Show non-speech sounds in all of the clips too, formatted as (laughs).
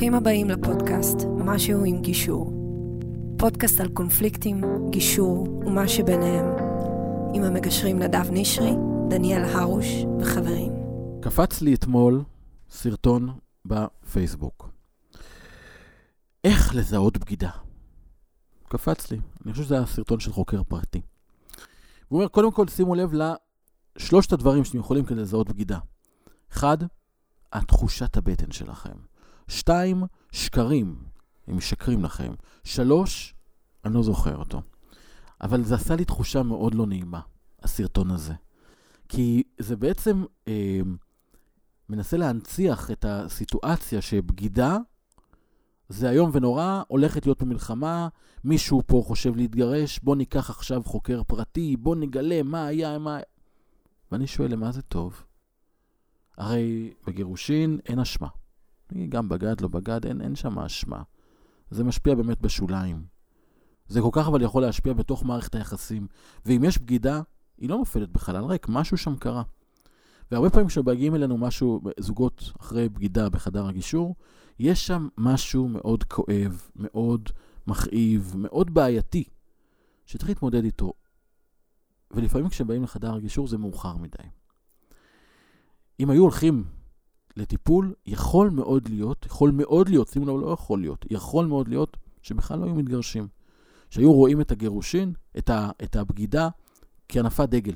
ברוכים הבאים לפודקאסט משהו עם גישור. פודקאסט על קונפליקטים, גישור ומה שביניהם. עם המגשרים נדב נשרי, דניאל הרוש וחברים. קפץ לי אתמול סרטון בפייסבוק. איך לזהות בגידה? קפץ לי. אני חושב שזה היה סרטון של חוקר פרטי. הוא אומר, קודם כל שימו לב לשלושת הדברים שאתם יכולים כדי לזהות בגידה. אחד, התחושת הבטן שלכם. שתיים, שקרים, הם משקרים לכם. שלוש, אני לא זוכר אותו. אבל זה עשה לי תחושה מאוד לא נעימה, הסרטון הזה. כי זה בעצם אה, מנסה להנציח את הסיטואציה שבגידה זה איום ונורא, הולכת להיות במלחמה, מישהו פה חושב להתגרש, בוא ניקח עכשיו חוקר פרטי, בוא נגלה מה היה, מה... ואני שואל, למה זה טוב? הרי בגירושין אין אשמה. גם בגד, לא בגד, אין, אין שם אשמה. זה משפיע באמת בשוליים. זה כל כך אבל יכול להשפיע בתוך מערכת היחסים. ואם יש בגידה, היא לא נופלת בחלל ריק, משהו שם קרה. והרבה פעמים כשמגיעים אלינו משהו, זוגות אחרי בגידה בחדר הגישור, יש שם משהו מאוד כואב, מאוד מכאיב, מאוד בעייתי, שצריך להתמודד איתו. ולפעמים כשבאים לחדר הגישור זה מאוחר מדי. אם היו הולכים לטיפול, יכול מאוד להיות, יכול מאוד להיות, שימו לב, לא יכול להיות, יכול מאוד להיות שבכלל לא היו מתגרשים. שהיו רואים את הגירושין, את, ה, את הבגידה, כהנפת דגל.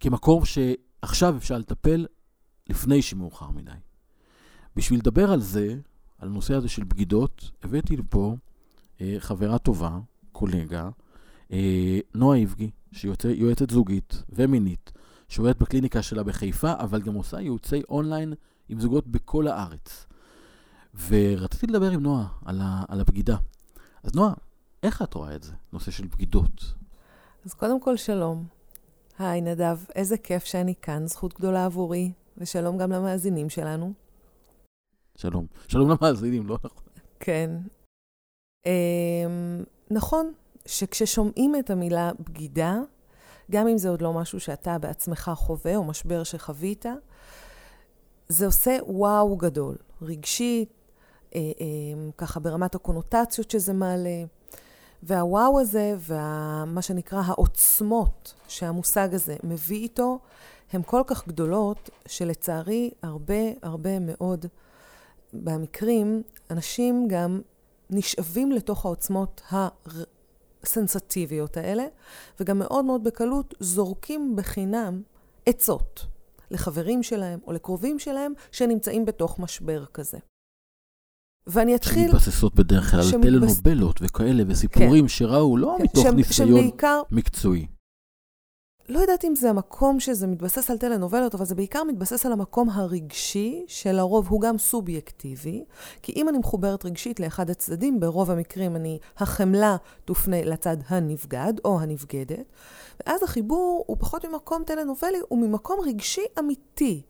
כמקום שעכשיו אפשר לטפל לפני שמאוחר מדי. בשביל לדבר על זה, על הנושא הזה של בגידות, הבאתי לפה אה, חברה טובה, קולגה, אה, נועה איבגי, שהיא יועצת זוגית ומינית, שעובדת בקליניקה שלה בחיפה, אבל גם עושה ייעוצי אונליין עם זוגות בכל הארץ. ורציתי לדבר עם נועה על, ה, על הבגידה. אז נועה, איך את רואה את זה, נושא של בגידות? אז קודם כל, שלום. היי, נדב, איזה כיף שאני כאן, זכות גדולה עבורי, ושלום גם למאזינים שלנו. שלום. שלום למאזינים, לא נכון. כן. Um, נכון, שכששומעים את המילה בגידה, גם אם זה עוד לא משהו שאתה בעצמך חווה, או משבר שחווית, זה עושה וואו גדול, רגשית, אה, אה, ככה ברמת הקונוטציות שזה מעלה. והוואו הזה, ומה שנקרא העוצמות שהמושג הזה מביא איתו, הן כל כך גדולות, שלצערי הרבה הרבה מאוד במקרים, אנשים גם נשאבים לתוך העוצמות הסנסטיביות האלה, וגם מאוד מאוד בקלות זורקים בחינם עצות לחברים שלהם או לקרובים שלהם שנמצאים בתוך משבר כזה. ואני אתחיל... שמתבססות בדרך כלל שמתבס... על טלנובלות וכאלה, וסיפורים כן. שראו לא כן. מתוך ש... ניסיון שבעיקר... מקצועי. לא יודעת אם זה המקום שזה מתבסס על טלנובלות, אבל זה בעיקר מתבסס על המקום הרגשי, שלרוב הוא גם סובייקטיבי. כי אם אני מחוברת רגשית לאחד הצדדים, ברוב המקרים אני, החמלה תופנה לצד הנבגד או הנבגדת, ואז החיבור הוא פחות ממקום טלנובלי, הוא ממקום רגשי אמיתי.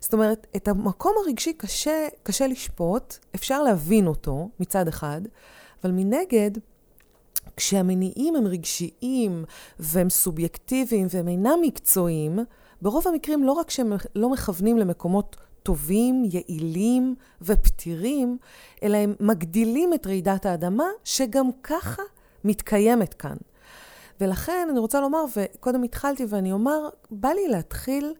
זאת אומרת, את המקום הרגשי קשה, קשה לשפוט, אפשר להבין אותו מצד אחד, אבל מנגד, כשהמניעים הם רגשיים והם סובייקטיביים והם אינם מקצועיים, ברוב המקרים לא רק שהם לא מכוונים למקומות טובים, יעילים ופתירים, אלא הם מגדילים את רעידת האדמה, שגם ככה מתקיימת כאן. ולכן אני רוצה לומר, וקודם התחלתי ואני אומר, בא לי להתחיל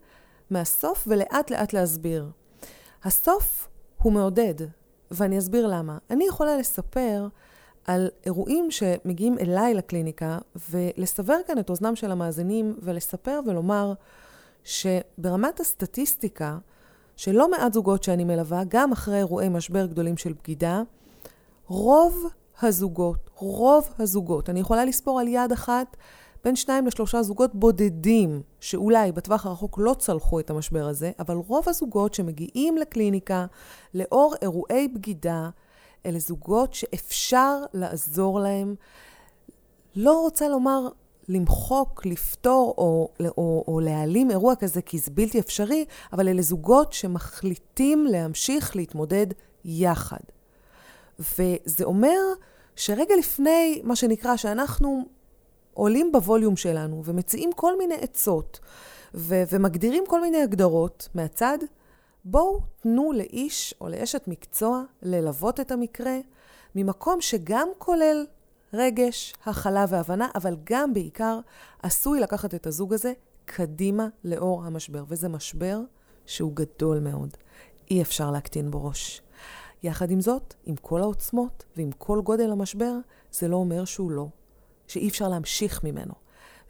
מהסוף ולאט לאט להסביר. הסוף הוא מעודד, ואני אסביר למה. אני יכולה לספר על אירועים שמגיעים אליי לקליניקה, ולסבר כאן את אוזנם של המאזינים, ולספר ולומר שברמת הסטטיסטיקה, שלא מעט זוגות שאני מלווה, גם אחרי אירועי משבר גדולים של בגידה, רוב הזוגות, רוב הזוגות, אני יכולה לספור על יד אחת בין שניים לשלושה זוגות בודדים, שאולי בטווח הרחוק לא צלחו את המשבר הזה, אבל רוב הזוגות שמגיעים לקליניקה לאור אירועי בגידה, אלה זוגות שאפשר לעזור להם. לא רוצה לומר למחוק, לפתור או, או, או להעלים אירוע כזה כי זה בלתי אפשרי, אבל אלה זוגות שמחליטים להמשיך להתמודד יחד. וזה אומר שרגע לפני, מה שנקרא, שאנחנו עולים בווליום שלנו ומציעים כל מיני עצות ו- ומגדירים כל מיני הגדרות מהצד, בואו תנו לאיש או לאשת מקצוע ללוות את המקרה ממקום שגם כולל רגש, הכלה והבנה, אבל גם בעיקר עשוי לקחת את הזוג הזה קדימה לאור המשבר. וזה משבר שהוא גדול מאוד. אי אפשר להקטין בו ראש. יחד עם זאת, עם כל העוצמות ועם כל גודל המשבר, זה לא אומר שהוא לא, שאי אפשר להמשיך ממנו.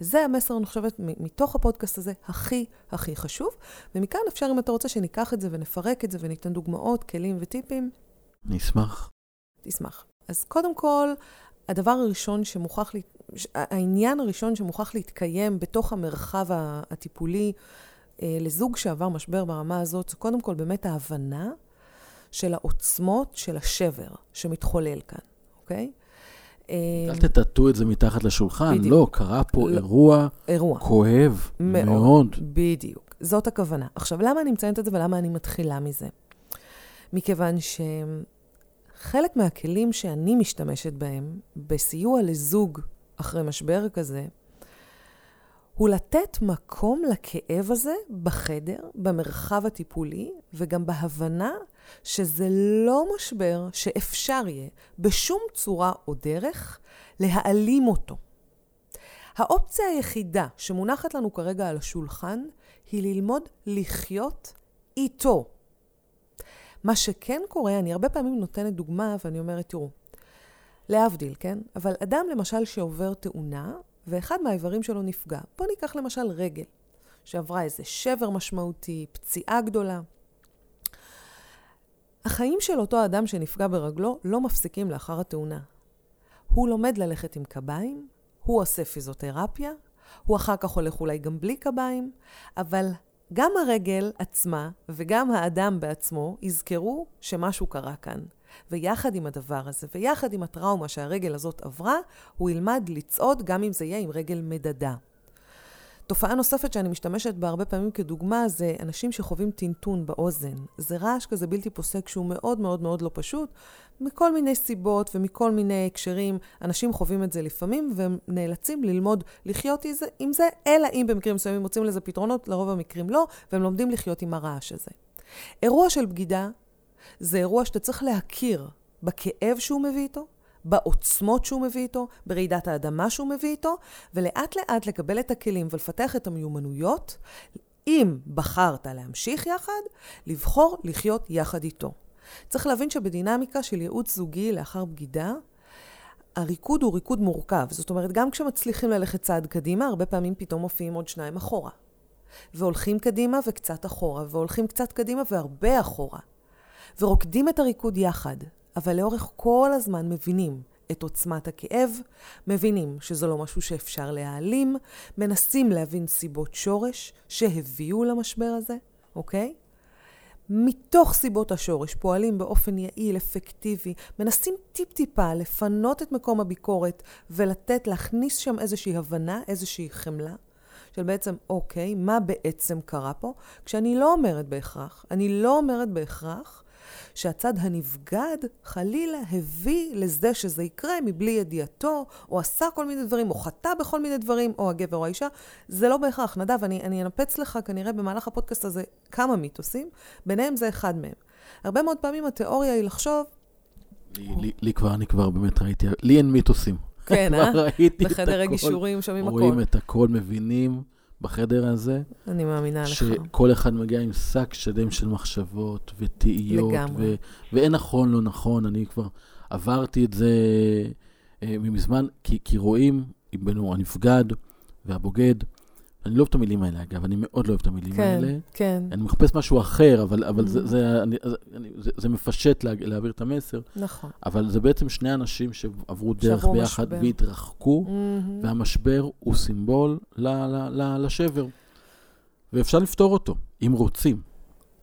וזה המסר, אני חושבת, מתוך הפודקאסט הזה, הכי הכי חשוב. ומכאן אפשר, אם אתה רוצה, שניקח את זה ונפרק את זה וניתן דוגמאות, כלים וטיפים. אני אשמח. תשמח. אז קודם כל, הדבר הראשון שמוכרח, העניין הראשון שמוכרח להתקיים בתוך המרחב הטיפולי אה, לזוג שעבר משבר ברמה הזאת, זה קודם כל באמת ההבנה של העוצמות של השבר שמתחולל כאן, אוקיי? אל תטאטאו את זה מתחת לשולחן, בדיוק. לא, קרה פה לא. אירוע, אירוע כואב מאוד. מאוד. בדיוק, זאת הכוונה. עכשיו, למה אני מציינת את זה ולמה אני מתחילה מזה? מכיוון שחלק מהכלים שאני משתמשת בהם בסיוע לזוג אחרי משבר כזה, הוא לתת מקום לכאב הזה בחדר, במרחב הטיפולי, וגם בהבנה שזה לא משבר שאפשר יהיה בשום צורה או דרך להעלים אותו. האופציה היחידה שמונחת לנו כרגע על השולחן היא ללמוד לחיות איתו. מה שכן קורה, אני הרבה פעמים נותנת דוגמה ואני אומרת, תראו, להבדיל, כן? אבל אדם למשל שעובר תאונה, ואחד מהאיברים שלו נפגע. בואו ניקח למשל רגל, שעברה איזה שבר משמעותי, פציעה גדולה. החיים של אותו אדם שנפגע ברגלו לא מפסיקים לאחר התאונה. הוא לומד ללכת עם קביים, הוא עושה פיזיותרפיה, הוא אחר כך הולך אולי גם בלי קביים, אבל גם הרגל עצמה וגם האדם בעצמו יזכרו שמשהו קרה כאן. ויחד עם הדבר הזה, ויחד עם הטראומה שהרגל הזאת עברה, הוא ילמד לצעוד גם אם זה יהיה עם רגל מדדה. תופעה נוספת שאני משתמשת בה הרבה פעמים כדוגמה זה אנשים שחווים טינטון באוזן. זה רעש כזה בלתי פוסק שהוא מאוד מאוד מאוד לא פשוט, מכל מיני סיבות ומכל מיני הקשרים. אנשים חווים את זה לפעמים והם נאלצים ללמוד לחיות עם זה, אלא אם במקרים מסוימים מוצאים לזה פתרונות, לרוב המקרים לא, והם לומדים לחיות עם הרעש הזה. אירוע של בגידה זה אירוע שאתה צריך להכיר בכאב שהוא מביא איתו, בעוצמות שהוא מביא איתו, ברעידת האדמה שהוא מביא איתו, ולאט לאט לקבל את הכלים ולפתח את המיומנויות, אם בחרת להמשיך יחד, לבחור לחיות יחד איתו. צריך להבין שבדינמיקה של ייעוץ זוגי לאחר בגידה, הריקוד הוא ריקוד מורכב. זאת אומרת, גם כשמצליחים ללכת צעד קדימה, הרבה פעמים פתאום מופיעים עוד שניים אחורה. והולכים קדימה וקצת אחורה, והולכים קצת קדימה והרבה אחורה. ורוקדים את הריקוד יחד. אבל לאורך כל הזמן מבינים את עוצמת הכאב, מבינים שזה לא משהו שאפשר להעלים, מנסים להבין סיבות שורש שהביאו למשבר הזה, אוקיי? מתוך סיבות השורש פועלים באופן יעיל, אפקטיבי, מנסים טיפ-טיפה לפנות את מקום הביקורת ולתת, להכניס שם איזושהי הבנה, איזושהי חמלה, של בעצם, אוקיי, מה בעצם קרה פה? כשאני לא אומרת בהכרח, אני לא אומרת בהכרח שהצד הנבגד חלילה הביא לזה שזה יקרה מבלי ידיעתו, או עשה כל מיני דברים, או חטא בכל מיני דברים, או הגבר או האישה. זה לא בהכרח. נדב, אני, אני אנפץ לך כנראה במהלך הפודקאסט הזה כמה מיתוסים, ביניהם זה אחד מהם. הרבה מאוד פעמים התיאוריה היא לחשוב... לי, לי, לי כבר, אני כבר באמת ראיתי, לי אין מיתוסים. כן, (laughs) אה? בחדר הגישורים שומעים הכל. רואים את הכל, מבינים. בחדר הזה. אני מאמינה לך. שכל אחד מגיע עם שק שלם של מחשבות ותהיות. לגמרי. ו- ואין נכון, לא נכון, אני כבר עברתי את זה אה, ממזמן, כי, כי רואים, בינינו הנפגד והבוגד, אני לא אוהב את המילים האלה, אגב, אני מאוד לא אוהב את המילים כן, האלה. כן, כן. אני מחפש משהו אחר, אבל, אבל mm-hmm. זה, זה, אני, זה, זה מפשט לה, להעביר את המסר. נכון. אבל זה בעצם שני אנשים שעברו דרך ביחד משבר. והתרחקו, mm-hmm. והמשבר הוא סימבול ל, ל, ל, לשבר. ואפשר לפתור אותו, אם רוצים.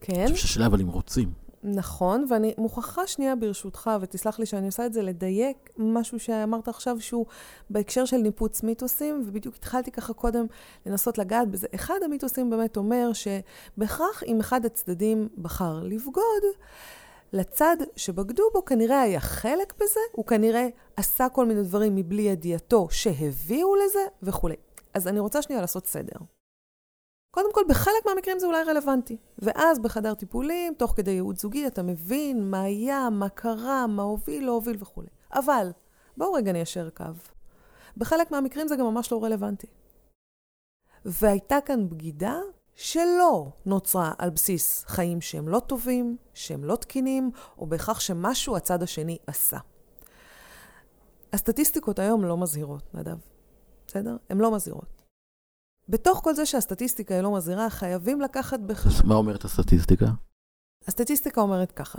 כן. אני חושב שהשאלה, אבל אם רוצים. נכון, ואני מוכרחה שנייה ברשותך, ותסלח לי שאני עושה את זה, לדייק משהו שאמרת עכשיו שהוא בהקשר של ניפוץ מיתוסים, ובדיוק התחלתי ככה קודם לנסות לגעת בזה. אחד המיתוסים באמת אומר שבהכרח אם אחד הצדדים בחר לבגוד, לצד שבגדו בו כנראה היה חלק בזה, הוא כנראה עשה כל מיני דברים מבלי ידיעתו שהביאו לזה וכולי. אז אני רוצה שנייה לעשות סדר. קודם כל, בחלק מהמקרים זה אולי רלוונטי. ואז בחדר טיפולים, תוך כדי ייעוץ זוגי, אתה מבין מה היה, מה קרה, מה הוביל, לא הוביל וכולי. אבל, בואו רגע ניישר קו. בחלק מהמקרים זה גם ממש לא רלוונטי. והייתה כאן בגידה שלא נוצרה על בסיס חיים שהם לא טובים, שהם לא תקינים, או בהכרח שמשהו הצד השני עשה. הסטטיסטיקות היום לא מזהירות, נדב. בסדר? הן לא מזהירות. בתוך כל זה שהסטטיסטיקה היא לא מזהירה, חייבים לקחת בחשבון... מה אומרת הסטטיסטיקה? הסטטיסטיקה אומרת ככה.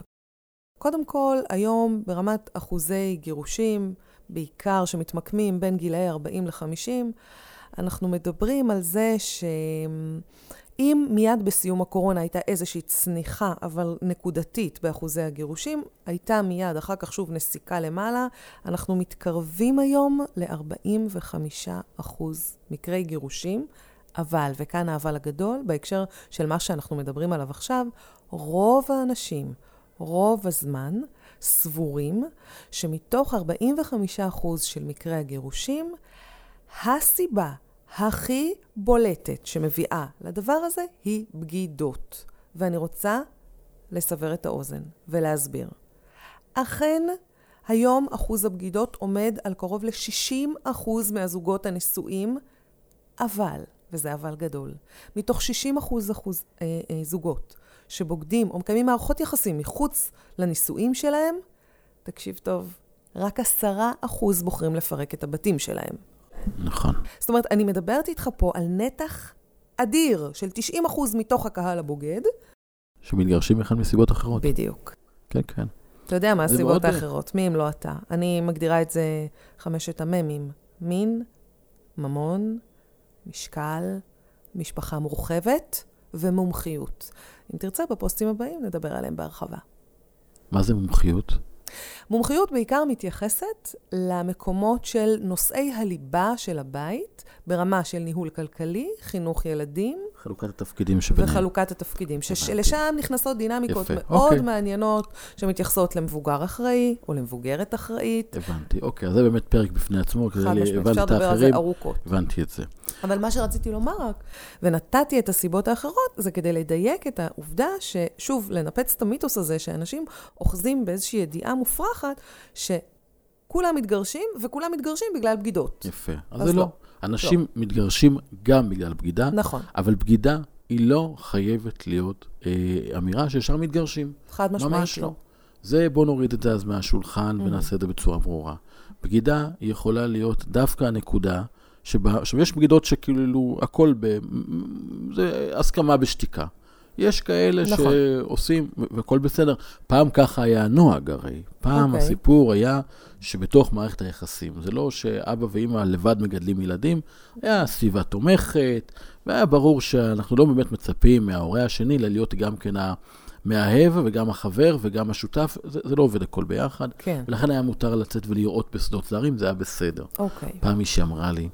קודם כל, היום ברמת אחוזי גירושים, בעיקר שמתמקמים בין גילאי 40 ל-50, אנחנו מדברים על זה שאם מיד בסיום הקורונה הייתה איזושהי צניחה, אבל נקודתית באחוזי הגירושים, הייתה מיד, אחר כך שוב נסיקה למעלה, אנחנו מתקרבים היום ל-45 אחוז מקרי גירושים, אבל, וכאן האבל הגדול, בהקשר של מה שאנחנו מדברים עליו עכשיו, רוב האנשים, רוב הזמן, סבורים שמתוך 45% של מקרי הגירושים, הסיבה הכי בולטת שמביאה לדבר הזה היא בגידות. ואני רוצה לסבר את האוזן ולהסביר. אכן, היום אחוז הבגידות עומד על קרוב ל-60% מהזוגות הנשואים, אבל, וזה אבל גדול, מתוך 60% אחוז, אה, אה, זוגות שבוגדים או מקיימים מערכות יחסים מחוץ לנישואים שלהם, תקשיב טוב, רק 10% בוחרים לפרק את הבתים שלהם. נכון. זאת אומרת, אני מדברת איתך פה על נתח אדיר של 90% מתוך הקהל הבוגד. שמתגרשים בכלל מסיבות אחרות. בדיוק. כן, כן. אתה יודע מה הסיבות מאוד... האחרות, מי אם לא אתה. אני מגדירה את זה חמשת המ"מים. מין, ממון, משקל, משפחה מורחבת ומומחיות. אם תרצה, בפוסטים הבאים נדבר עליהם בהרחבה. מה זה מומחיות? מומחיות בעיקר מתייחסת למקומות של נושאי הליבה של הבית, ברמה של ניהול כלכלי, חינוך ילדים. חלוקת התפקידים שביניהם. וחלוקת התפקידים, שלשם נכנסות דינמיקות יפה. מאוד אוקיי. מעניינות, שמתייחסות למבוגר אחראי, או למבוגרת אחראית. הבנתי, אוקיי, אז זה באמת פרק בפני עצמו, חד משמעית, אפשר לדבר על זה ארוכות. הבנתי את זה. אבל מה שרציתי לומר רק, ונתתי את הסיבות האחרות, זה כדי לדייק את העובדה ששוב, לנפץ את המיתוס הזה, שאנשים אוחזים באיזושהי ידיעה מופרכת, שכולם מתגרשים, וכולם מתגרשים בגלל בגידות. יפה. אז, אז זה לא. לא. אנשים לא. מתגרשים גם בגלל בגידה, נכון. אבל בגידה היא לא חייבת להיות אה, אמירה שישר מתגרשים. חד משמעית. ממש לא. זה, בוא נוריד את זה אז מהשולחן mm-hmm. ונעשה את זה בצורה ברורה. בגידה יכולה להיות דווקא הנקודה שבה, עכשיו יש בגידות שכאילו הכל ב... זה הסכמה בשתיקה. יש כאלה נכון. שעושים, והכל בסדר. פעם ככה היה הנוהג הרי. פעם okay. אוקיי. הסיפור היה שבתוך מערכת היחסים. זה לא שאבא ואימא לבד מגדלים ילדים, היה סביבה תומכת, והיה ברור שאנחנו לא באמת מצפים מההורה השני להיות גם כן המאהב וגם החבר וגם השותף, זה, זה לא עובד הכל ביחד. כן. ולכן היה מותר לצאת ולראות בשדות זרים, זה היה בסדר. אוקיי. Okay. פעם מישהי אמרה לי,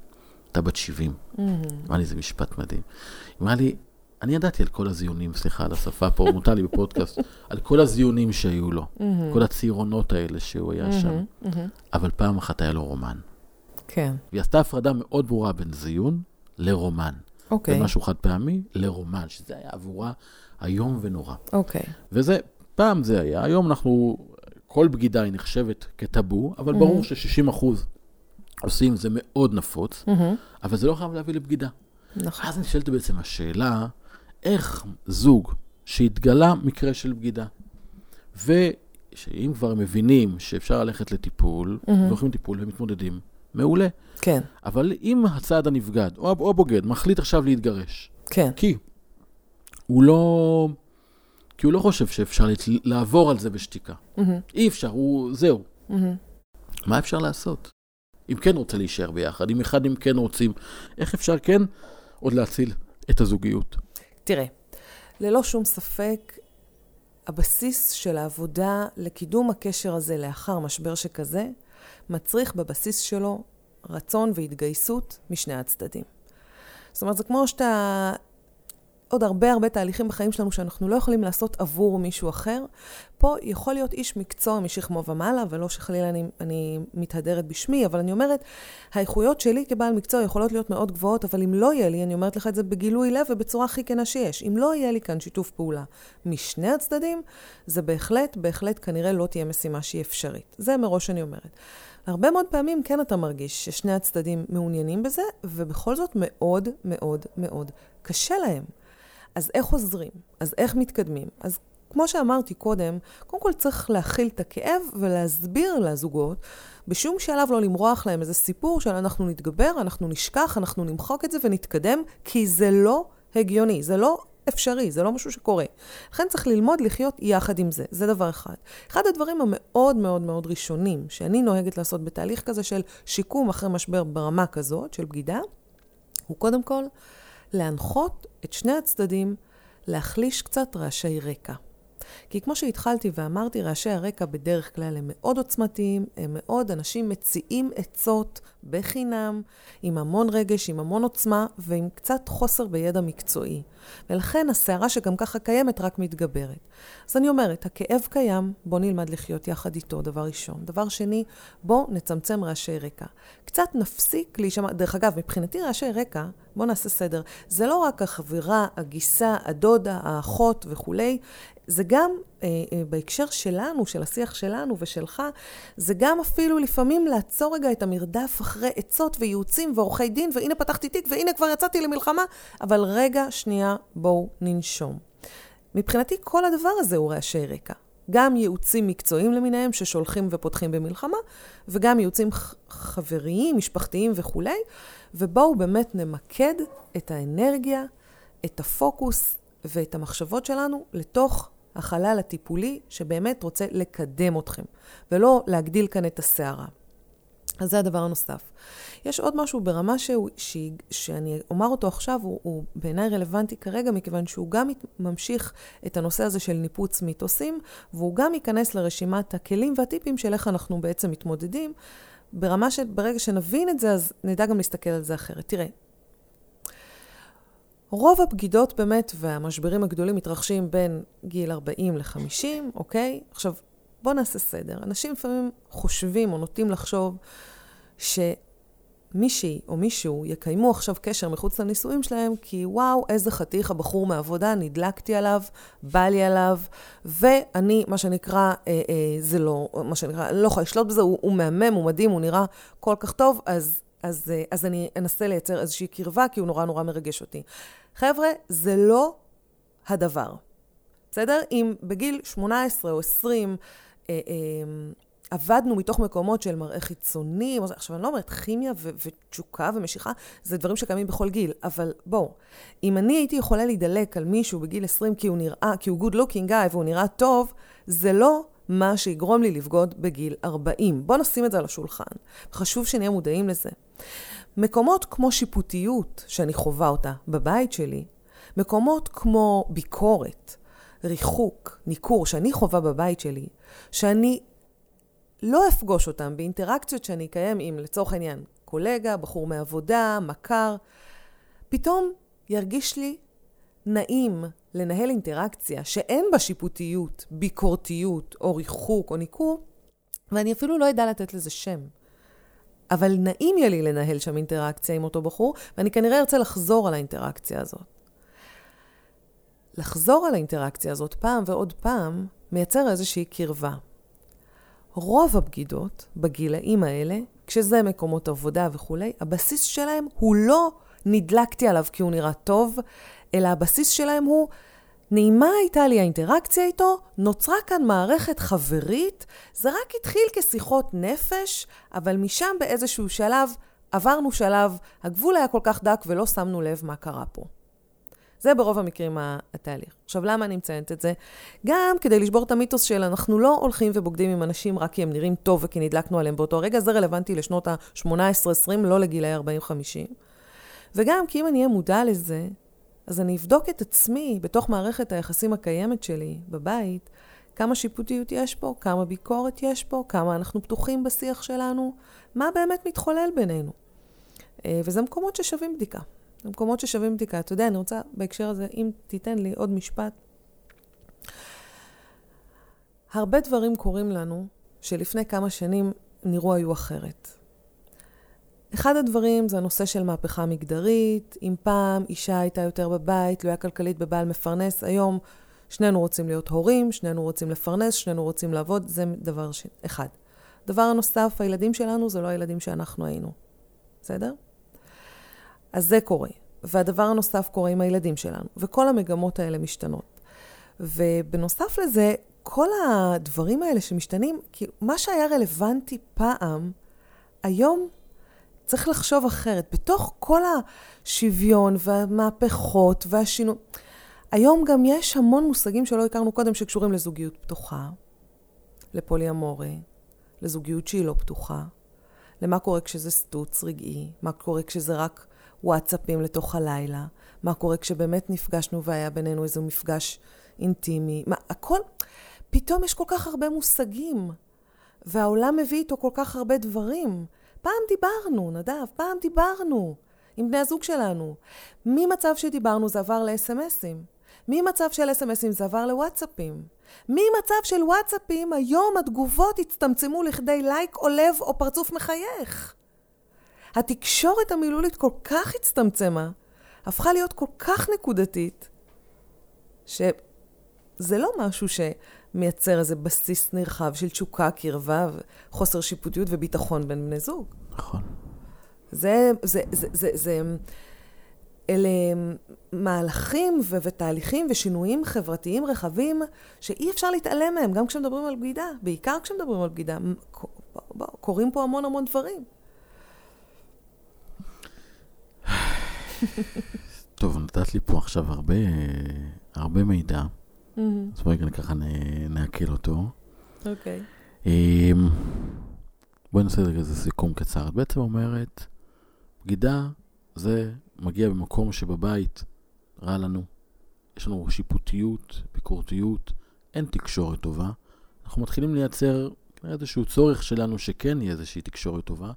אתה בת 70. Mm-hmm. אמרה לי, זה משפט מדהים. אמרה לי, אני ידעתי על כל הזיונים, סליחה על השפה פה, מותר לי בפודקאסט, על כל הזיונים שהיו לו. כל הצעירונות האלה שהוא היה שם. אבל פעם אחת היה לו רומן. כן. והיא עשתה הפרדה מאוד ברורה בין זיון לרומן. אוקיי. בין משהו חד פעמי לרומן, שזה היה עבורה איום ונורא. אוקיי. וזה, פעם זה היה, היום אנחנו, כל בגידה היא נחשבת כטאבו, אבל. ברור ש-60 אחוז עושים, זה מאוד נפוץ. אבל זה לא חייב להביא לבגידה. נכון. אז נשאלת בעצם השאלה, איך זוג שהתגלה מקרה של בגידה, ושאם כבר מבינים שאפשר ללכת לטיפול, mm-hmm. והולכים לטיפול ומתמודדים, מעולה. כן. אבל אם הצעד הנבגד, או, או הבוגד, מחליט עכשיו להתגרש, כן. כי הוא לא... כי הוא לא חושב שאפשר לעבור על זה בשתיקה. Mm-hmm. אי אפשר, הוא... זהו. Mm-hmm. מה אפשר לעשות? אם כן רוצה להישאר ביחד, אם אחד אם כן רוצים, איך אפשר כן עוד להציל את הזוגיות? תראה, ללא שום ספק, הבסיס של העבודה לקידום הקשר הזה לאחר משבר שכזה, מצריך בבסיס שלו רצון והתגייסות משני הצדדים. זאת אומרת, זה כמו שאתה עוד הרבה הרבה תהליכים בחיים שלנו שאנחנו לא יכולים לעשות עבור מישהו אחר. פה יכול להיות איש מקצוע משכמו ומעלה, ולא שחלילה אני, אני מתהדרת בשמי, אבל אני אומרת, האיכויות שלי כבעל מקצוע יכולות להיות מאוד גבוהות, אבל אם לא יהיה לי, אני אומרת לך את זה בגילוי לב ובצורה הכי כנה שיש, אם לא יהיה לי כאן שיתוף פעולה משני הצדדים, זה בהחלט, בהחלט כנראה לא תהיה משימה שהיא אפשרית. זה מראש אני אומרת. הרבה מאוד פעמים כן אתה מרגיש ששני הצדדים מעוניינים בזה, ובכל זאת מאוד מאוד מאוד קשה להם. אז איך עוזרים? אז איך מתקדמים? אז כמו שאמרתי קודם, קודם כל צריך להכיל את הכאב ולהסביר לזוגות, בשום שלב לא למרוח להם איזה סיפור של אנחנו נתגבר, אנחנו נשכח, אנחנו נמחוק את זה ונתקדם, כי זה לא הגיוני, זה לא אפשרי, זה לא משהו שקורה. לכן צריך ללמוד לחיות יחד עם זה, זה דבר אחד. אחד הדברים המאוד מאוד מאוד ראשונים שאני נוהגת לעשות בתהליך כזה של שיקום אחרי משבר ברמה כזאת, של בגידה, הוא קודם כל להנחות את שני הצדדים להחליש קצת רעשי רקע. כי כמו שהתחלתי ואמרתי, רעשי הרקע בדרך כלל הם מאוד עוצמתיים, הם מאוד, אנשים מציעים עצות בחינם, עם המון רגש, עם המון עוצמה ועם קצת חוסר בידע מקצועי. ולכן הסערה שגם ככה קיימת רק מתגברת. אז אני אומרת, הכאב קיים, בוא נלמד לחיות יחד איתו, דבר ראשון. דבר שני, בוא נצמצם רעשי רקע. קצת נפסיק להישמע, דרך אגב, מבחינתי רעשי רקע, בוא נעשה סדר, זה לא רק החברה, הגיסה, הדודה, האחות וכולי, זה גם אה, אה, בהקשר שלנו, של השיח שלנו ושלך, זה גם אפילו לפעמים לעצור רגע את המרדף אחרי עצות וייעוצים ועורכי דין, והנה פתחתי תיק והנה כבר יצאתי למלחמה, אבל רגע, שנייה, בואו ננשום. מבחינתי כל הדבר הזה הוא רעשי רקע. גם ייעוצים מקצועיים למיניהם ששולחים ופותחים במלחמה, וגם ייעוצים חבריים, משפחתיים וכולי, ובואו באמת נמקד את האנרגיה, את הפוקוס ואת המחשבות שלנו לתוך החלל הטיפולי שבאמת רוצה לקדם אתכם, ולא להגדיל כאן את הסערה. אז זה הדבר הנוסף. יש עוד משהו ברמה שהוא, ש, שאני אומר אותו עכשיו, הוא, הוא בעיניי רלוונטי כרגע, מכיוון שהוא גם ממשיך את הנושא הזה של ניפוץ מיתוסים, והוא גם ייכנס לרשימת הכלים והטיפים של איך אנחנו בעצם מתמודדים, ברמה שברגע שנבין את זה, אז נדע גם להסתכל על זה אחרת. תראה, רוב הבגידות באמת והמשברים הגדולים מתרחשים בין גיל 40 ל-50, אוקיי? עכשיו, בואו נעשה סדר. אנשים לפעמים חושבים או נוטים לחשוב שמישהי או מישהו יקיימו עכשיו קשר מחוץ לנישואים שלהם, כי וואו, איזה חתיך הבחור מהעבודה, נדלקתי עליו, בא לי עליו, ואני, מה שנקרא, אה, אה, זה לא, מה שנקרא, אני לא יכולה לשלוט בזה, הוא, הוא מהמם, הוא מדהים, הוא נראה כל כך טוב, אז, אז, אה, אז אני אנסה לייצר איזושהי קרבה, כי הוא נורא נורא מרגש אותי. חבר'ה, זה לא הדבר. בסדר? אם בגיל 18 או 20 אה, אה, עבדנו מתוך מקומות של מראה חיצוני, עכשיו אני לא אומרת כימיה ו- ותשוקה ומשיכה, זה דברים שקיימים בכל גיל, אבל בואו, אם אני הייתי יכולה להידלק על מישהו בגיל 20 כי הוא נראה, כי הוא good looking guy והוא נראה טוב, זה לא מה שיגרום לי לבגוד בגיל 40. בואו נשים את זה על השולחן. חשוב שנהיה מודעים לזה. מקומות כמו שיפוטיות, שאני חווה אותה בבית שלי, מקומות כמו ביקורת, ריחוק, ניכור, שאני חווה בבית שלי, שאני לא אפגוש אותם באינטראקציות שאני אקיים עם, לצורך העניין, קולגה, בחור מעבודה, מכר, פתאום ירגיש לי נעים לנהל אינטראקציה שאין בה שיפוטיות, ביקורתיות, או ריחוק, או ניכור, ואני אפילו לא אדע לתת לזה שם. אבל נעים יהיה לי לנהל שם אינטראקציה עם אותו בחור, ואני כנראה ארצה לחזור על האינטראקציה הזאת. לחזור על האינטראקציה הזאת פעם ועוד פעם, מייצר איזושהי קרבה. רוב הבגידות בגילאים האלה, כשזה מקומות עבודה וכולי, הבסיס שלהם הוא לא נדלקתי עליו כי הוא נראה טוב, אלא הבסיס שלהם הוא נעימה הייתה לי האינטראקציה איתו, נוצרה כאן מערכת חברית, זה רק התחיל כשיחות נפש, אבל משם באיזשהו שלב עברנו שלב, הגבול היה כל כך דק ולא שמנו לב מה קרה פה. זה ברוב המקרים התהליך. עכשיו, למה אני מציינת את זה? גם כדי לשבור את המיתוס של אנחנו לא הולכים ובוגדים עם אנשים רק כי הם נראים טוב וכי נדלקנו עליהם באותו רגע, זה רלוונטי לשנות ה-18-20, לא לגילאי 40-50. וגם כי אם אני אהיה מודע לזה, אז אני אבדוק את עצמי בתוך מערכת היחסים הקיימת שלי בבית, כמה שיפוטיות יש פה, כמה ביקורת יש פה, כמה אנחנו פתוחים בשיח שלנו, מה באמת מתחולל בינינו. אה, וזה מקומות ששווים בדיקה. זה מקומות ששווים בדיקה. אתה יודע, אני רוצה בהקשר הזה, אם תיתן לי עוד משפט. הרבה דברים קורים לנו שלפני כמה שנים נראו היו אחרת. אחד הדברים זה הנושא של מהפכה מגדרית. אם פעם אישה הייתה יותר בבית, תלויה כלכלית בבעל מפרנס, היום שנינו רוצים להיות הורים, שנינו רוצים לפרנס, שנינו רוצים לעבוד, זה דבר ש... אחד. דבר נוסף, הילדים שלנו זה לא הילדים שאנחנו היינו. בסדר? אז זה קורה. והדבר הנוסף קורה עם הילדים שלנו, וכל המגמות האלה משתנות. ובנוסף לזה, כל הדברים האלה שמשתנים, כי מה שהיה רלוונטי פעם, היום צריך לחשוב אחרת. בתוך כל השוויון והמהפכות והשינוי... היום גם יש המון מושגים שלא הכרנו קודם שקשורים לזוגיות פתוחה, לפוליאמורי, לזוגיות שהיא לא פתוחה, למה קורה כשזה סטוץ רגעי, מה קורה כשזה רק וואטסאפים לתוך הלילה, מה קורה כשבאמת נפגשנו והיה בינינו איזה מפגש אינטימי, מה, הכל, פתאום יש כל כך הרבה מושגים, והעולם מביא איתו כל כך הרבה דברים. פעם דיברנו, נדב, פעם דיברנו עם בני הזוג שלנו. ממצב שדיברנו זה עבר לאס.אם.אסים. ממצב של אס.אם.אסים זה עבר לוואטסאפים. ממצב של וואטסאפים, היום התגובות הצטמצמו לכדי לייק או לב או פרצוף מחייך. התקשורת המילולית כל כך הצטמצמה, הפכה להיות כל כך נקודתית, שזה לא משהו שמייצר איזה בסיס נרחב של תשוקה, קרבה, חוסר שיפוטיות וביטחון בין בני זוג. נכון. זה, זה, זה, זה, זה, אלה מהלכים ו- ותהליכים ושינויים חברתיים רחבים שאי אפשר להתעלם מהם, גם כשמדברים על בגידה, בעיקר כשמדברים על בגידה. קורים פה המון המון דברים. טוב, נתת לי פה עכשיו הרבה, הרבה מידע. Mm-hmm. אז בואי ככה נעכל אותו. אוקיי. אמ, בואי נעשה איזה סיכום קצר. את בעצם אומרת, בגידה זה מגיע במקום שבבית רע לנו, יש לנו שיפוטיות, ביקורתיות, אין תקשורת טובה. אנחנו מתחילים לייצר איזשהו צורך שלנו שכן יהיה איזושהי תקשורת טובה,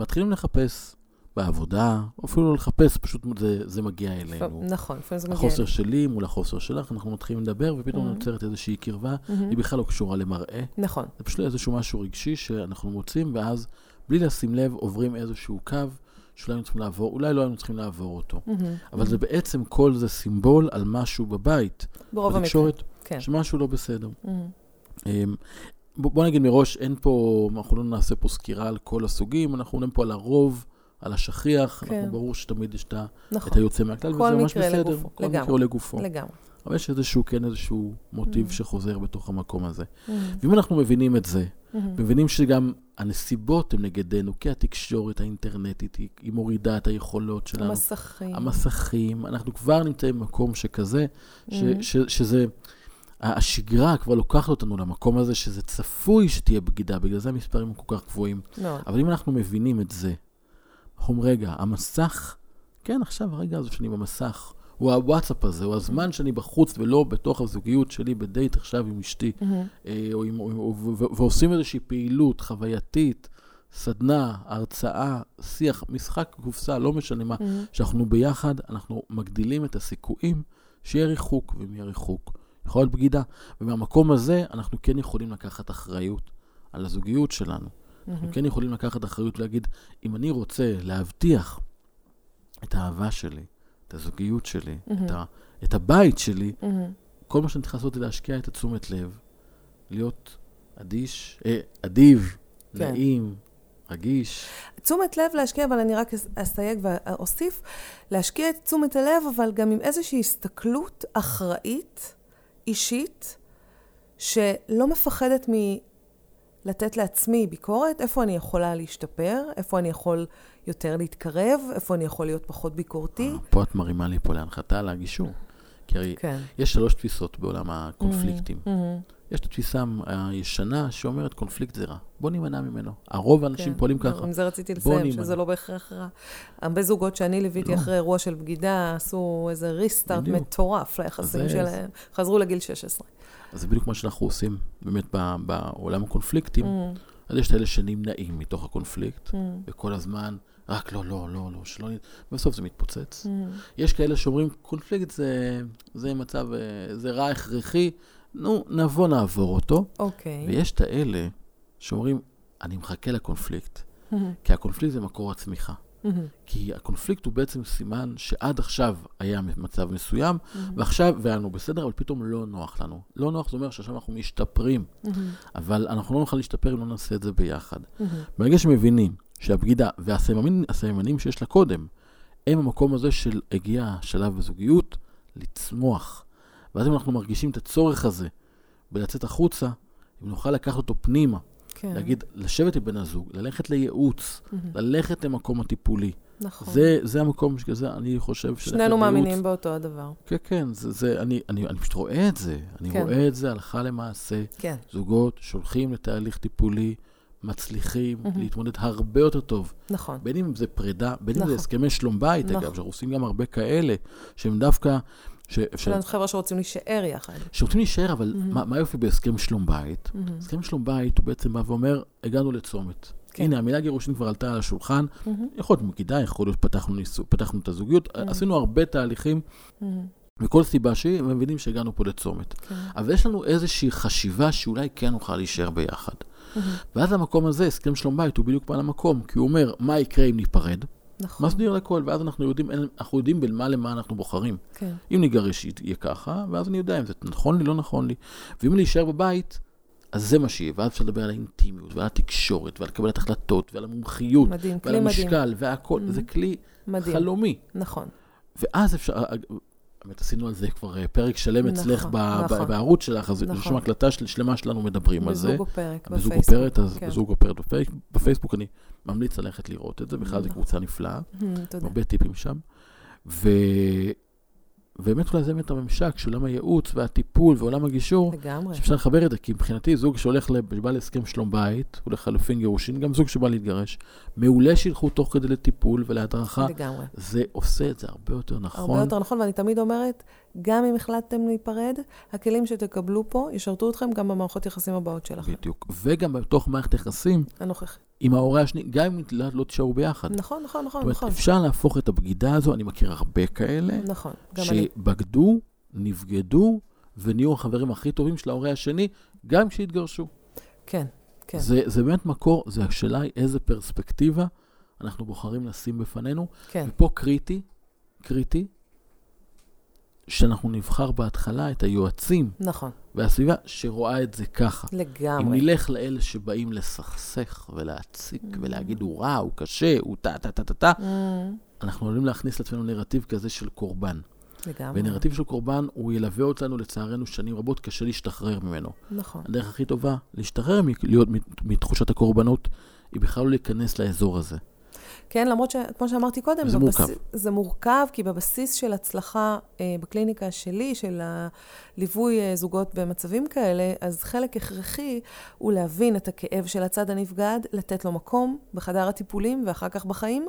מתחילים לחפש בעבודה, אפילו לא לחפש, פשוט זה, זה מגיע אלינו. נכון, לפעמים זה מגיע אלינו. החוסר שלי מול החוסר שלך, אנחנו מתחילים לדבר, ופתאום mm-hmm. נוצרת איזושהי קרבה, mm-hmm. היא בכלל לא קשורה למראה. נכון. זה פשוט איזשהו משהו רגשי שאנחנו מוצאים, ואז, בלי לשים לב, עוברים איזשהו קו שאולי היינו צריכים לעבור, אולי לא היינו צריכים לעבור אותו. Mm-hmm. אבל mm-hmm. זה בעצם, כל זה סימבול על משהו בבית. ברוב המקרה, כן. שמשהו לא בסדר. Mm-hmm. בוא, בוא נגיד מראש, אין פה, אנחנו לא נעשה פה סקירה על כל הסוגים, אנחנו נדבר פה על הרוב. על השכיח, כן. אנחנו ברור שתמיד יש נכון. את היוצא מהכלל, וזה ממש בסדר. לגופו, כל לגמרי, מקרה לגופו. לגמרי. אבל יש איזשהו, כן, איזשהו מוטיב mm-hmm. שחוזר בתוך המקום הזה. Mm-hmm. ואם אנחנו מבינים את זה, mm-hmm. מבינים שגם הנסיבות הן נגדנו, כי התקשורת האינטרנטית, היא, היא מורידה את היכולות שלנו. המסכים. המסכים. אנחנו כבר נמצאים במקום שכזה, ש, mm-hmm. ש, שזה... השגרה כבר לוקחת אותנו למקום הזה שזה צפוי שתהיה בגידה, בגלל זה המספרים כל כך גבוהים. לא. אבל אם אנחנו מבינים את זה, אנחנו רגע, המסך, כן, עכשיו הרגע הזה שאני במסך, הוא הוואטסאפ הזה, הוא הזמן שאני בחוץ ולא בתוך הזוגיות שלי בדייט עכשיו עם אשתי, mm-hmm. אה, או עם, או, או, ועושים איזושהי פעילות חווייתית, סדנה, הרצאה, שיח, משחק קופסה, לא משנה מה, mm-hmm. שאנחנו ביחד, אנחנו מגדילים את הסיכויים שיהיה ריחוק, ואם יהיה ריחוק, יכול להיות בגידה. ומהמקום הזה אנחנו כן יכולים לקחת אחריות על הזוגיות שלנו. Mm-hmm. אנחנו כן יכולים לקחת אחריות ולהגיד, אם אני רוצה להבטיח את האהבה שלי, את הזוגיות שלי, mm-hmm. את, ה, את הבית שלי, mm-hmm. כל מה שאני צריך לעשות זה להשקיע את התשומת לב, להיות אדיש, אה, אדיב, כן. נעים, רגיש. תשומת לב להשקיע, אבל אני רק אסתייג ואוסיף, להשקיע את תשומת הלב, אבל גם עם איזושהי הסתכלות אחראית, אישית, שלא מפחדת לתת לעצמי ביקורת, איפה אני יכולה להשתפר, איפה אני יכול יותר להתקרב, איפה אני יכול להיות פחות ביקורתי. אה, פה את מרימה לי פה להנחתה על הגישור. כי הרי כן. יש שלוש תפיסות בעולם הקונפליקטים. Mm-hmm, mm-hmm. יש את התפיסה הישנה שאומרת קונפליקט זה רע. בוא נימנע ממנו. הרוב האנשים כן. פועלים ככה. עם זה רציתי לסיים, שזה לא בהכרח רע. הרבה זוגות שאני ליוויתי לא. אחרי אירוע של בגידה, עשו איזה ריסטארט מטורף ליחסים שלהם. חזרו לגיל 16. אז זה בדיוק מה שאנחנו עושים באמת בעולם הקונפליקטים. Mm. אז יש את אלה שנמנעים מתוך הקונפליקט, mm. וכל הזמן רק לא, לא, לא, לא, שלא... בסוף זה מתפוצץ. Mm. יש כאלה שאומרים, קונפליקט זה, זה מצב, אה, זה רע הכרחי, נו, נבוא נעבור אותו. אוקיי. ויש את האלה שאומרים, אני מחכה לקונפליקט, (laughs) כי הקונפליקט זה מקור הצמיחה. כי הקונפליקט הוא בעצם סימן שעד עכשיו היה מצב מסוים, ועכשיו, והיה לנו בסדר, אבל פתאום לא נוח לנו. לא נוח זה אומר שעכשיו אנחנו משתפרים, אבל אנחנו לא נוכל להשתפר אם לא נעשה את זה ביחד. ברגע שמבינים שהבגידה והסממנים הסממנים שיש לה קודם, הם המקום הזה של הגיע השלב בזוגיות לצמוח. ואז אם אנחנו מרגישים את הצורך הזה בלצאת החוצה, אם נוכל לקחת אותו פנימה, כן. להגיד, לשבת עם בן הזוג, ללכת לייעוץ, ללכת למקום הטיפולי. נכון. זה, זה המקום שזה, אני חושב שללכת שנינו מאמינים לייעוץ- באותו הדבר. כן, כן, זה, זה, אני, אני, אני פשוט רואה את זה. אני כן. רואה את זה הלכה למעשה. כן. זוגות שולחים לתהליך טיפולי, מצליחים מהמם. להתמודד הרבה יותר טוב. נכון. בין אם זה פרידה, בין אם נכון. זה הסכמי שלום בית, נכון. אגב, שאנחנו עושים גם הרבה כאלה, שהם דווקא, ש, ש, יש לנו חבר'ה שרוצים להישאר יחד. שרוצים להישאר, אבל מהמם. מה, מה יופי בהסכם שלום בית? מהמם. הסכם שלום בית, הוא בעצם בא ואומר, הגענו לצומת. כן. הנה, המילה גירושין כבר עלתה על השולחן, מהמם. יכול להיות בגידה, יכול להיות פתחנו, ניסו, פתחנו את הזוגיות, Mhm. עשינו הרבה תהליכים, מהמם. מכל סיבה שהיא, ומבינים שהגענו פה לצומת. כן. אבל יש לנו איזושהי חשיבה שאולי כן נוכל להישאר ביחד. מהמם. ואז המקום הזה, הסכם שלום בית, הוא בדיוק בעל המקום, כי הוא אומר, מה יקרה אם ניפרד? נכון. מסביר לכל, ואז אנחנו יודעים, אנחנו יודעים בין מה למה אנחנו בוחרים. כן. אם נגרש יהיה ככה, ואז אני יודע אם זה נכון לי, לא נכון לי. ואם להישאר בבית, אז זה מה שיהיה, ואז אפשר לדבר על האינטימיות, ועל התקשורת, ועל קבלת החלטות, ועל המומחיות, מדהים, ועל כלי מדהים. המשקל, והכל, Mhm. זה כלי מדהים. חלומי. נכון. ואז אפשר, באמת עשינו על זה כבר אה, פרק שלם אצלך נכון, ב- נכון. בערוץ שלך, אז נכון. יש שם הקלטה של- שלמה שלנו מדברים על זה. בזוג הפרק, בזוג בפייסבוק. אופרת, אז כן. בזוג אופרת בפייק- בפייסבוק, אני ממליץ ללכת לראות את זה, בכלל זו נכון. קבוצה נפלאה, (laughs) תודה. הרבה טיפים שם. ו... ובאמת אולי זה באמת הממשק של עולם הייעוץ והטיפול ועולם הגישור, לגמרי. שאפשר לחבר את זה, כי מבחינתי זוג שהולך, שבא להסכם שלום בית, הוא לחלופין גירושין, גם זוג שבא להתגרש, מעולה שילכו תוך כדי לטיפול ולהדרכה, לגמרי. זה עושה את זה הרבה יותר נכון. הרבה יותר נכון, ואני תמיד אומרת, גם אם החלטתם להיפרד, הכלים שתקבלו פה ישרתו אתכם גם במערכות יחסים הבאות שלכם. בדיוק. וגם בתוך מערכת יחסים הנוכחי. עם ההורה השני, גם אם לא, לא תישארו ביחד. נכון, נכון, זאת נכון, אומרת, נכון. אפשר להפוך את הבגידה הזו, אני מכיר הרבה כאלה, נכון, גם אני. שבגדו, נבגדו, ונהיו החברים הכי טובים של ההורה השני, גם כשהתגרשו. כן, כן. זה, זה באמת מקור, זה השאלה היא איזה פרספקטיבה אנחנו בוחרים לשים בפנינו. כן, ופה קריטי, קריטי, שאנחנו נבחר בהתחלה את היועצים נכון, והסביבה שרואה את זה ככה. אם לגמרי. נלך לאלה שבאים לסכסך ולהציק Mm. ולהגיד הוא רע, הוא קשה, הוא טה טה טה טה טה, Mm, אנחנו עלולים להכניס לעצמנו נרטיב כזה של קורבן. לגמרי. ונרטיב של קורבן, הוא ילווה אותנו לצערנו שנים רבות, קשה להשתחרר ממנו. נכון. הדרך הכי טובה להשתחרר מ- להיות מת- מתחושת הקורבנות, היא בכלל לא להיכנס לאזור הזה. כן, למרות שכמו שאמרתי קודם, זה בבס... מורכב. זה מורכב, כי בבסיס של הצלחה אה, בקליניקה שלי, של הליווי אה, זוגות במצבים כאלה, אז חלק הכרחי הוא להבין את הכאב של הצד הנפגד, לתת לו מקום בחדר הטיפולים ואחר כך בחיים,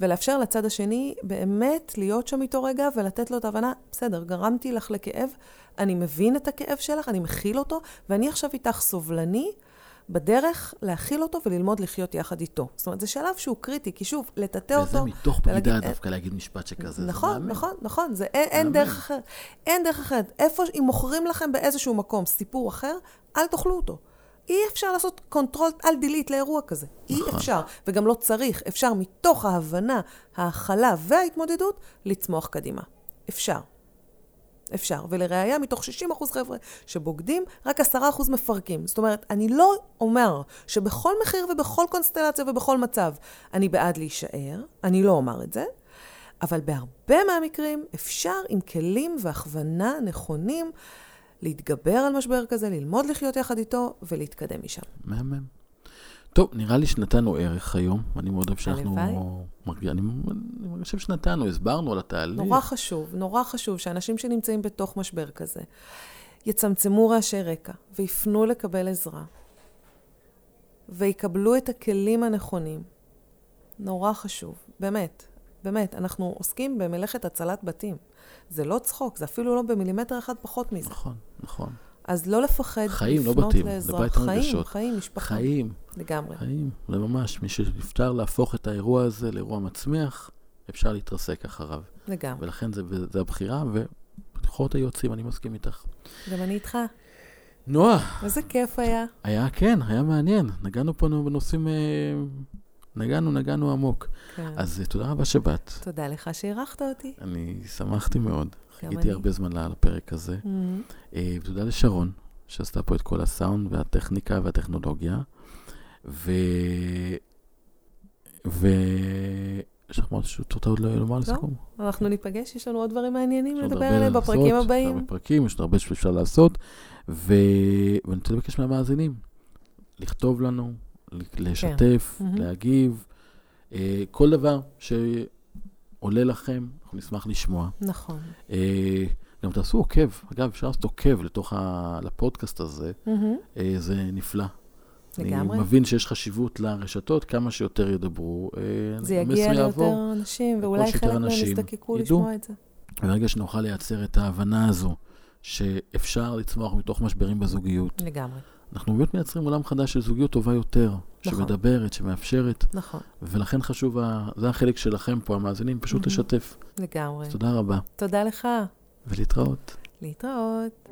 ולאפשר לצד השני באמת להיות שם איתו רגע ולתת לו את ההבנה, בסדר, גרמתי לך לכאב, אני מבין את הכאב שלך, אני מכיל אותו, ואני עכשיו איתך סובלני. בדרך להכיל אותו וללמוד לחיות יחד איתו. זאת אומרת, זה שלב שהוא קריטי, כי שוב, לטאטא וזה אותו... מתוך ולהגיד, בגידה אה, דווקא להגיד משפט שכזה, זה נכון, מאמן. נכון, נכון, זה אין, אין. דרך אחרת. אין דרך אחרת. איפה, אם מוכרים לכם באיזשהו מקום סיפור אחר, אל תאכלו אותו. אי אפשר לעשות control alt delete לאירוע כזה. אי נכון. אפשר. אפשר, וגם לא צריך. אפשר מתוך ההבנה, ההכלה וההתמודדות, לצמוח קדימה. אפשר. אפשר. ולראיה, מתוך 60% חבר'ה שבוגדים, רק 10% מפרקים. זאת אומרת, אני לא אומר שבכל מחיר ובכל קונסטלציה ובכל מצב אני בעד להישאר, אני לא אומר את זה, אבל בהרבה מהמקרים אפשר עם כלים והכוונה נכונים להתגבר על משבר כזה, ללמוד לחיות יחד איתו ולהתקדם משם. מהמם. טוב, נראה לי שנתנו ערך היום. אני מאוד אוהב שאנחנו... הלוואי. אני, אני חושב שנתנו, הסברנו על התהליך. נורא חשוב, נורא חשוב שאנשים שנמצאים בתוך משבר כזה יצמצמו רעשי רקע ויפנו לקבל עזרה ויקבלו את הכלים הנכונים. נורא חשוב, באמת, באמת. אנחנו עוסקים במלאכת הצלת בתים. זה לא צחוק, זה אפילו לא במילימטר אחד פחות מזה. נכון, נכון. אז לא לפחד חיים, לא לפנות בתים, לעזרה. לבית חיים, הרגשות. חיים, משפחה. חיים, לגמרי. חיים, זה ממש, מי שנפטר להפוך את האירוע הזה לאירוע מצמיח, אפשר להתרסק אחריו. לגמרי. ולכן זה, זה הבחירה, ובבחירות היועצים, אני מסכים איתך. גם אני איתך. נועה, איזה כיף היה. היה, כן, היה מעניין. נגענו פה בנושאים, אה, נגענו, נגענו עמוק. כן. אז אה, תודה רבה שבאת. תודה לך שאירחת אותי. אני שמחתי מאוד. חיכיתי. הרבה זמן לפרק הזה. Mhm. אה, תודה לשרון, שעשתה פה את כל הסאונד והטכניקה והטכנולוגיה. ו... ו... יש לך משהו שאתה עוד לא לומר לסיכום? אנחנו ניפגש, יש לנו עוד דברים מעניינים יש לדבר עליהם בפרקים יש הבאים. הרבה פרקים, יש עוד הרבה שאפשר לעשות. ו... ואני רוצה לבקש מהמאזינים, לכתוב לנו, לשתף, מהמם. להגיב, אה, כל דבר שעולה לכם, אנחנו נשמח לשמוע. נכון. אה, גם תעשו עוקב, אגב, אפשר לעשות עוקב לתוך ה... לפודקאסט הזה. אה, זה נפלא. לגמרי. אני מבין שיש חשיבות לרשתות, כמה שיותר ידברו, זה יגיע. ליותר אנשים, ואולי חלק מהם יזדקקו. לשמוע את זה. ברגע שנוכל לייצר את ההבנה הזו, שאפשר לצמוח מתוך משברים בזוגיות, לגמרי. אנחנו באמת מייצרים עולם חדש של זוגיות טובה יותר, נכון. שמדברת, שמאפשרת, נכון. ולכן חשוב, ה... זה החלק שלכם פה, המאזינים, פשוט מהמם. לשתף. לגמרי. אז תודה רבה, תודה לך. ולהתראות. להתראות.